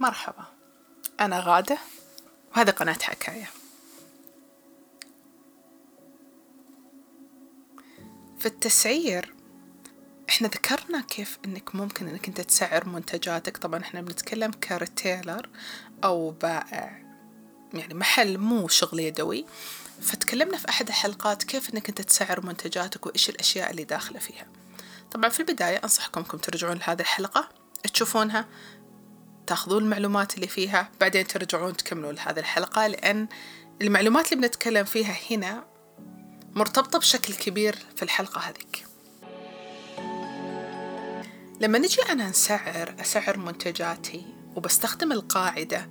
مرحبا. أنا غادة وهذا قناة حكاية. في التسعير إحنا ذكرنا كيف إنك ممكن إنك أنت تسعر منتجاتك. طبعا إحنا بنتكلم كريتيلر أو بائع يعني محل مو شغل يدوي فتكلمنا في أحد الحلقات كيف أنك أنت تسعر منتجاتك وإيش الأشياء اللي داخلة فيها. طبعا في البداية أنصحكم أنكم ترجعون لهذه الحلقة تشوفونها تاخذون المعلومات اللي فيها بعدين ترجعون تكملون لهذه الحلقة لأن المعلومات اللي بنتكلم فيها هنا مرتبطة بشكل كبير في الحلقة هذيك. لما نجي أنا نسعر أسعر منتجاتي وبستخدم القاعدة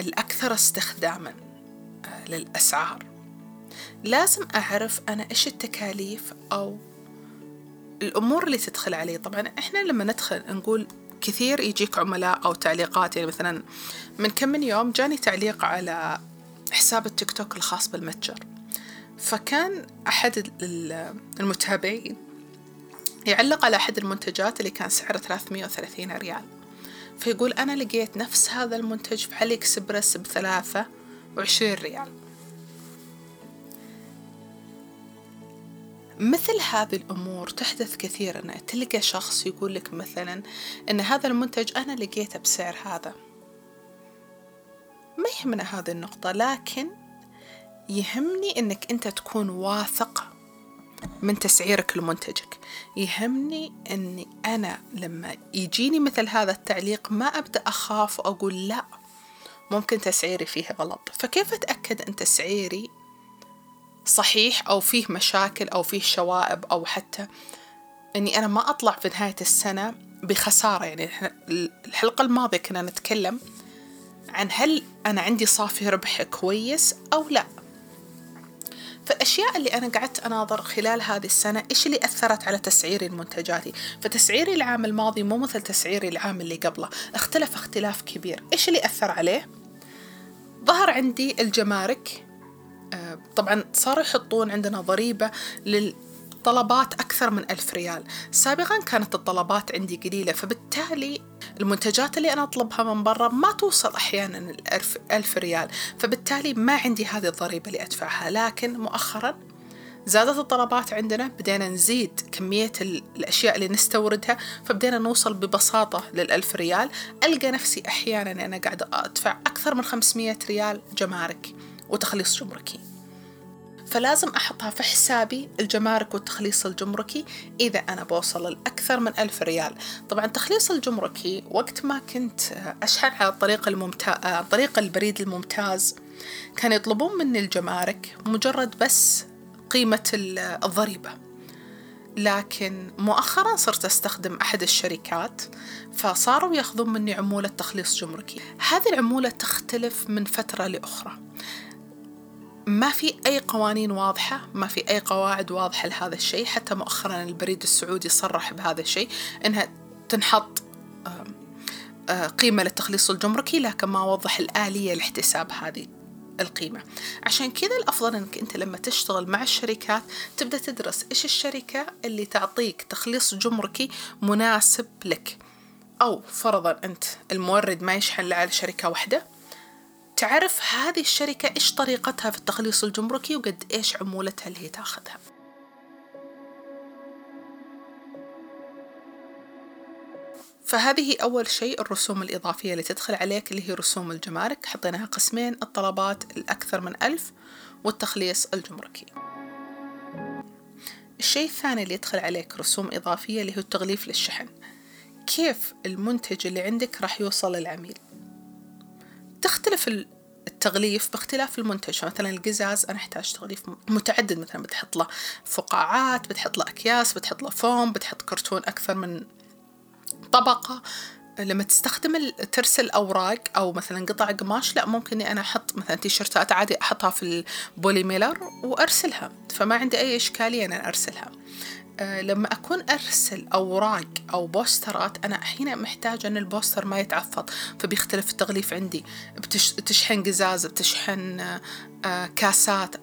الأكثر استخداما آه، للأسعار لازم أعرف أنا إيش التكاليف أو الأمور اللي تدخل علي. طبعا إحنا لما ندخل نقول كثير يجيك عملاء أو تعليقات يعني مثلا من كم من يوم جاني تعليق على حساب التيك توك الخاص بالمتجر. فكان أحد المتابعين يعلق على أحد المنتجات اللي كان سعره 330 ريال. فيقول أنا لقيت نفس هذا المنتج في علي إكسبرس بثلاثة وعشرين ريال. مثل هذه الأمور تحدث كثيرا. تلقى شخص يقول لك مثلا أن هذا المنتج أنا لقيته بسعر هذا. ما يهمنا هذه النقطة لكن يهمني أنك أنت تكون واثق من تسعيرك لمنتجك. يهمني أني أنا لما يجيني مثل هذا التعليق ما أبدأ أخاف وأقول لا ممكن تسعيري فيه غلط. فكيف أتأكد أن تسعيري صحيح أو فيه مشاكل أو فيه شوائب أو حتى أني أنا ما أطلع في نهاية السنة بخسارة. يعني الحلقة الماضية كنا نتكلم عن هل أنا عندي صافي ربح كويس أو لا. فالأشياء اللي أنا قعدت أناظر خلال هذه السنة إيش اللي أثرت على تسعيري لمنتجاتي فتسعيري العام الماضي مو مثل تسعيري العام اللي قبله اختلف اختلاف كبير. إيش اللي أثر عليه؟ ظهر عندي الجمارك طبعا صاروا يحطون عندنا ضريبة للطلبات أكثر من ألف ريال. سابقا كانت الطلبات عندي قليلة فبالتالي المنتجات اللي أنا أطلبها من برا ما توصل أحيانا الألف ألف ريال. فبالتالي ما عندي هذه الضريبة اللي أدفعها. لكن مؤخرا زادت الطلبات عندنا بدينا نزيد كمية الأشياء اللي نستوردها فبدينا نوصل ببساطة للألف ريال. ألقى نفسي أحيانا أنا قاعدة أدفع أكثر من 500 ريال جمارك. وتخليص جمركي. فلازم أحطها في حسابي الجمارك والتخليص الجمركي إذا أنا بوصل لأكثر من ألف ريال. طبعا التخليص الجمركي وقت ما كنت أشحن على الطريق الممتاز طريق البريد الممتاز. كانوا يطلبون مني الجمارك مجرد بس قيمة الضريبة. لكن مؤخرا صرت أستخدم أحد الشركات فصاروا يأخذون مني عمولة تخليص جمركي. هذه العمولة تختلف من فترة لأخرى. ما في أي قوانين واضحة ما في أي قواعد واضحة لهذا الشيء حتى مؤخرا البريد السعودي صرح بهذا الشيء أنها تنحط قيمة للتخليص الجمركي لكن ما وضح الآلية لاحتساب هذه القيمة. عشان كذا الأفضل أنك أنت لما تشتغل مع الشركات تبدأ تدرس إيش الشركة اللي تعطيك تخليص جمركي مناسب لك. أو فرضا أنت المورد ما يشحن على شركة واحدة تعرف هذه الشركة إيش طريقتها في التخليص الجمركي وقد إيش عمولتها اللي هي تاخذها. فهذه أول شيء الرسوم الإضافية اللي تدخل عليك اللي هي رسوم الجمارك. حطيناها قسمين الطلبات الأكثر من ألف والتخليص الجمركي. الشيء الثاني اللي يدخل عليك رسوم إضافية اللي هو التغليف للشحن. كيف المنتج اللي عندك راح يوصل للعميل؟ تختلف التغليف باختلاف المنتج. مثلا القزاز أنا أحتاج تغليف متعدد. مثلا بتحط له فقاعات بتحط له أكياس بتحط له فوم بتحط كرتون أكثر من طبقة. لما تستخدم ترسل أوراق أو مثلا قطع قماش لا ممكن أنا أحط مثلا تيشرتات عادي أحطها في ال poly mailer وأرسلها. فما عندي أي إشكالية أنا أرسلها. لما أكون أرسل أوراق أو بوسترات أنا أحيانا محتاجة أن البوستر ما يتعفض فبيختلف التغليف عندي. بتشحن قزاز بتشحن آه، كاسات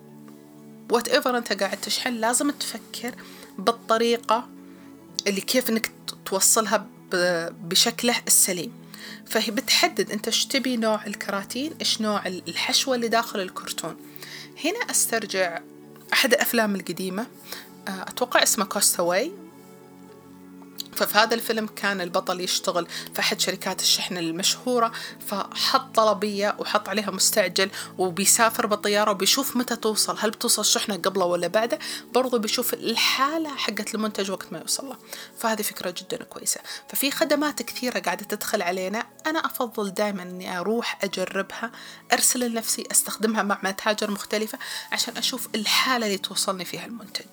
whatever أنت قاعد تشحن لازم تفكر بالطريقة اللي كيف أنك توصلها بشكله السليم. فهي بتحدد أنت إيش تبي نوع الكراتين إيش نوع الحشوة اللي داخل الكرتون. هنا أسترجع أحد الافلام القديمة. آه، أتوقع اسمه كوستاوي ففي هذا الفيلم كان البطل يشتغل في أحد شركات الشحن المشهورة فحط طلبية وحط عليها مستعجل وبيسافر بالطيارة وبيشوف متى توصل هل بتوصل الشحنة قبله ولا بعده؟ برضو بيشوف الحالة حقت المنتج وقت ما يوصل له. فهذه فكرة جدا كويسة. ففي خدمات كثيرة قاعدة تدخل علينا أنا أفضل دائما أني أروح أجربها أرسل لنفسي أستخدمها مع متاجر مختلفة عشان أشوف الحالة اللي توصلني فيها المنتج.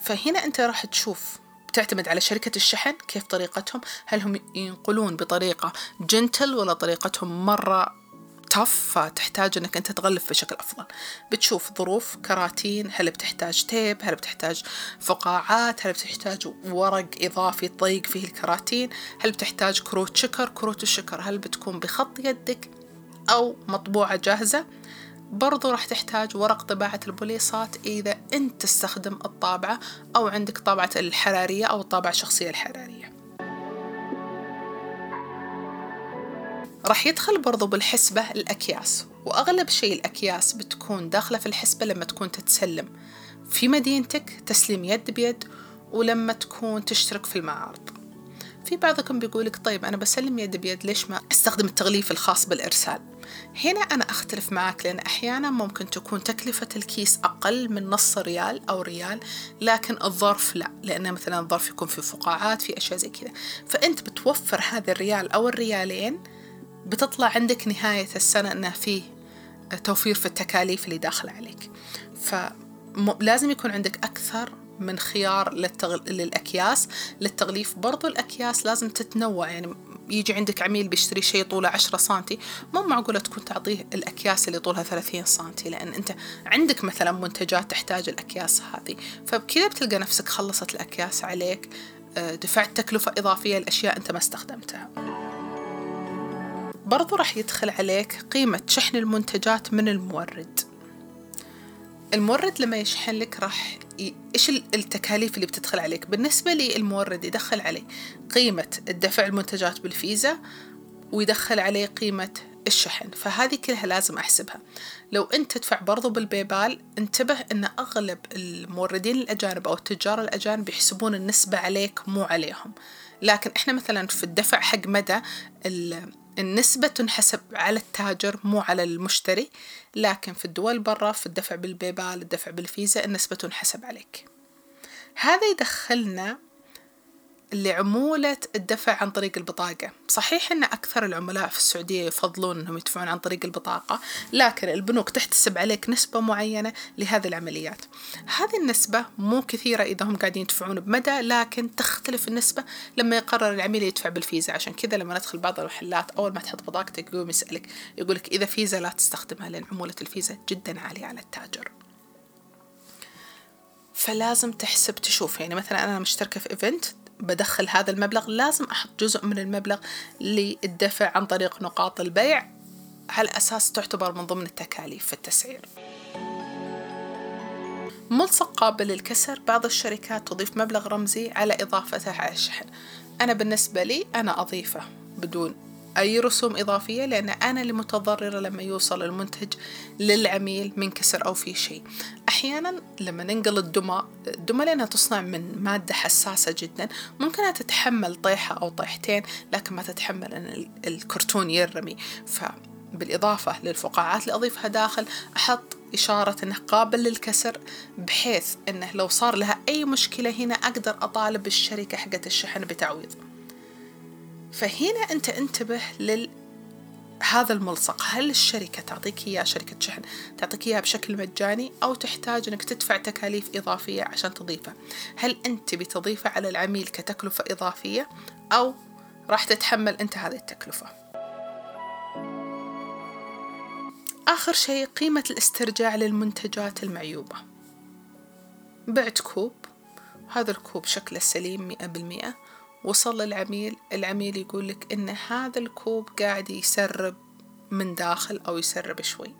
فهنا أنت راح تشوف تعتمد على شركة الشحن كيف طريقتهم. هل هم ينقلون بطريقة جنتل ولا طريقتهم مرة تف فتحتاج إنك أنت تغلف بشكل أفضل. بتشوف ظروف كراتين هل بتحتاج تيب هل بتحتاج فقاعات هل بتحتاج ورق إضافي تضيق فيه الكراتين هل بتحتاج كروت شكر كروت الشكر هل بتكون بخط يدك أو مطبوعة جاهزة. برضو راح تحتاج ورق طباعة البوليصات إذا أنت تستخدم الطابعة أو عندك طابعة الحرارية أو الطابعة الشخصية الحرارية. راح يدخل برضو بالحسبة الأكياس وأغلب شيء الأكياس بتكون داخلة في الحسبة لما تكون تتسلم. في مدينتك تسليم يد بيد ولما تكون تشترك في المعارض. في بعضكم بيقولك طيب أنا بسلم يد بيد ليش ما أستخدم التغليف الخاص بالإرسال؟ هنا أنا أختلف معك لأن أحيانا ممكن تكون تكلفة الكيس أقل من نص ريال أو ريال لكن الظرف لا لأن مثلا الظرف يكون في فقاعات في أشياء زي كذا. فأنت بتوفر هذا الريال أو الريالين بتطلع عندك نهاية السنة أنه فيه توفير في التكاليف اللي داخلة عليك. فلازم يكون عندك أكثر من خيار للتغل... للأكياس. للتغليف برضو الأكياس لازم تتنوع. يعني يجي عندك عميل بيشتري شيء طوله 10 سنتي مو معقولة تكون تعطيه الأكياس اللي طولها 30 سنتي لأن أنت عندك مثلا منتجات تحتاج الأكياس هذه. فبكذا بتلقى نفسك خلصت الأكياس عليك آه، دفعت تكلفة إضافية لأشياء أنت ما استخدمتها. برضو راح يدخل عليك قيمة شحن المنتجات من المورد. المورد لما يشحن لك راح إيش التكاليف اللي بتدخل عليك؟ بالنسبة لي المورد يدخل علي قيمة الدفع المنتجات بالفيزا ويدخل علي قيمة الشحن فهذه كلها لازم أحسبها. لو أنت تدفع برضو بالبيبال انتبه أن أغلب الموردين الأجانب أو التجار الأجانب يحسبون النسبة عليك مو عليهم. لكن إحنا مثلا في الدفع حق مدى النسبة تنحسب على التاجر مو على المشتري لكن في الدول برا في الدفع بالبيبال الدفع بالفيزا النسبة تنحسب عليك. هذا يدخلنا لعمولة الدفع عن طريق البطاقة. صحيح أن أكثر العملاء في السعودية يفضلون أنهم يدفعون عن طريق البطاقة لكن البنوك تحتسب عليك نسبة معينة لهذه العمليات. هذه النسبة مو كثيرة إذا هم قاعدين يدفعون بمدى لكن تختلف النسبة لما يقرر العميل يدفع بالفيزا. عشان كذا لما ندخل بعض المحلات أول ما تحط بطاقتك يقوم يسألك يقولك إذا فيزا لا تستخدمها لأن عمولة الفيزا جدا عالية على التاجر. فلازم تحسب تشوف يعني مثلا أنا مشتركة في إيفنت بدخل هذا المبلغ لازم أحط جزء من المبلغ للدفع عن طريق نقاط البيع. على أساس تعتبر من ضمن التكاليف في التسعير. ملصق قابل للكسر بعض الشركات تضيف مبلغ رمزي على إضافته على الشحن أنا بالنسبة لي أنا أضيفه بدون أي رسوم إضافية لأن أنا اللي متضررة لما يوصل المنتج للعميل من كسر أو في شيء. أحيانا لما ننقل الدمى الدمى لأنها تصنع من مادة حساسة جدا ممكنها تتحمل طيحة أو طيحتين لكن ما تتحمل أن الكرتون يرمي. فبالإضافة للفقاعات اللي أضيفها داخل أحط إشارة أنه قابل للكسر بحيث أنه لو صار لها أي مشكلة هنا أقدر أطالب الشركة حقت الشحن بتعويض. فهنا أنت انتبه لل هذا الملصق. هل الشركة تعطيك إياه شركة شحن تعطيك إياه بشكل مجاني أو تحتاج أنك تدفع تكاليف إضافية عشان تضيفه هل أنت بتضيفه على العميل كتكلفة إضافية أو راح تتحمل أنت هذه التكلفة؟ آخر شيء قيمة الاسترجاع للمنتجات المعيوبة. بعت كوب هذا الكوب شكله سليم مئة بالمئة. وصل للعميل العميل يقول لك إن هذا الكوب قاعد يسرب من داخل أو يسرب شوي.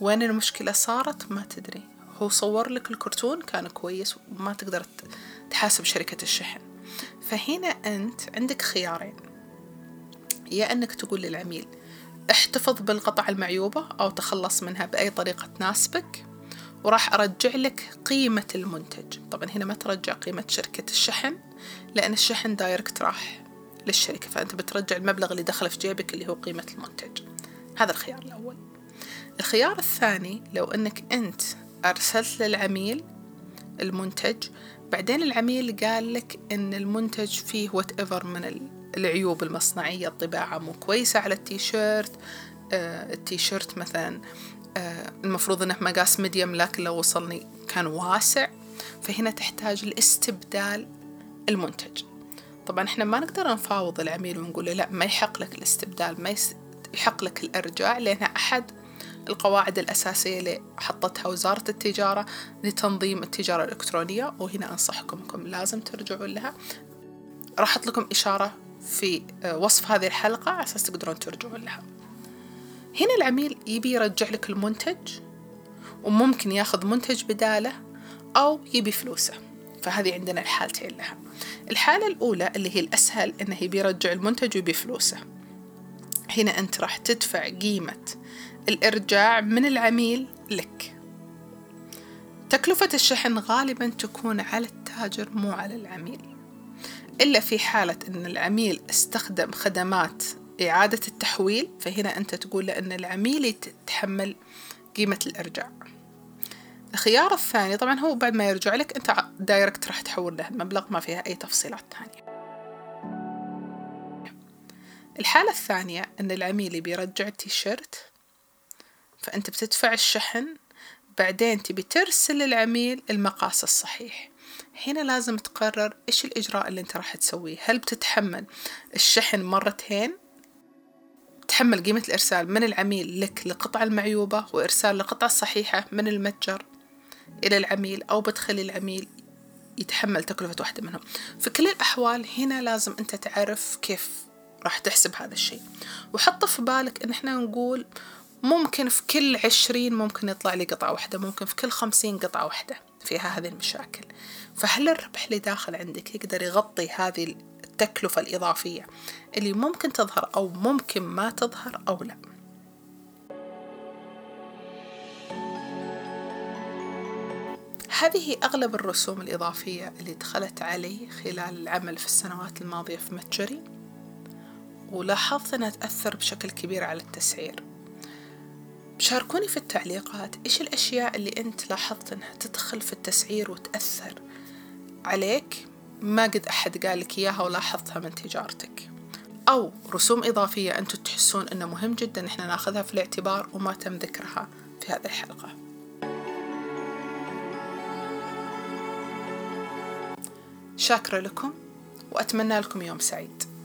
وين المشكلة صارت ما تدري. هو صور لك الكرتون كان كويس وما تقدر تحاسب شركة الشحن. فهنا أنت عندك خيارين. يا أنك تقول للعميل احتفظ بالقطع المعيوبة أو تخلص منها بأي طريقة تناسبك وراح أرجع لك قيمة المنتج. طبعا هنا ما ترجع قيمة شركة الشحن لأن الشحن direct راح للشركة. فأنت بترجع المبلغ اللي دخل في جيبك اللي هو قيمة المنتج. هذا الخيار الأول. الخيار الثاني لو أنك أنت أرسلت للعميل المنتج بعدين العميل قال لك أن المنتج فيه whatever من العيوب المصنعية الطباعة مو كويسة على التيشيرت آه التيشيرت مثلا المفروض إنه مقاس ميديم لكن لو وصلني كان واسع فهنا تحتاج لاستبدال المنتج. طبعا إحنا ما نقدر نفاوض العميل ونقول لا ما يحق لك الاستبدال ما يحق لك الأرجاع لانها أحد القواعد الأساسية اللي حطتها وزارة التجارة لتنظيم التجارة الإلكترونية وهنا أنصحكم أنكم لازم ترجعون لها. راح أحط لكم إشارة في آه، وصف هذه الحلقة على أساس تقدرون ترجعون لها. هنا العميل يبي يرجع لك المنتج وممكن ياخذ منتج بداله أو يبي فلوسه. فهذه عندنا الحالتين لها. الحالة الأولى اللي هي الأسهل إنه يبي يرجع المنتج ويبي فلوسه. هنا أنت راح تدفع قيمة الإرجاع من العميل لك. تكلفة الشحن غالبا تكون على التاجر مو على العميل. إلا في حالة أن العميل استخدم خدمات إعادة التحويل فهنا أنت تقول له أن العميل يتحمل قيمة الإرجاع. الخيار الثاني طبعا هو بعد ما يرجع لك أنت دايركت راح تحول له المبلغ ما فيها أي تفصيلات ثانية. الحالة الثانية أن العميل بيرجع التيشيرت فأنت بتدفع الشحن بعدين تبي ترسل للعميل المقاس الصحيح. هنا لازم تقرر إيش الإجراء اللي أنت راح تسويه؟ هل بتتحمل الشحن مرتين؟ تحمل قيمة الإرسال. من العميل لك لقطعة المعيوبة وإرسال القطعة الصحيحة من المتجر إلى العميل أو بتخلي العميل يتحمل تكلفة واحدة منهم. في كل الأحوال هنا لازم أنت تعرف كيف راح تحسب هذا الشيء. وحط في بالك إن إحنا نقول ممكن في كل عشرين ممكن يطلع لي قطعة واحدة ممكن في كل خمسين قطعة واحدة فيها هذه المشاكل. فهل الربح اللي داخل عندك يقدر يغطي هذه التكلفة الإضافية اللي ممكن تظهر أو ممكن ما تظهر أو لا. هذه أغلب الرسوم الإضافية اللي دخلت علي خلال العمل في السنوات الماضية في متجري ولاحظت أنها تأثر بشكل كبير على التسعير. شاركوني في التعليقات إيش الأشياء اللي أنت لاحظت أنها تدخل في التسعير وتأثر عليك؟ ما قد أحد قال لك إياها ولاحظتها من تجارتك. أو رسوم إضافية أنتم تحسون أنه مهم جدا إحنا ناخذها في الاعتبار وما تم ذكرها في هذه الحلقة. شاكرة لكم وأتمنى لكم يوم سعيد.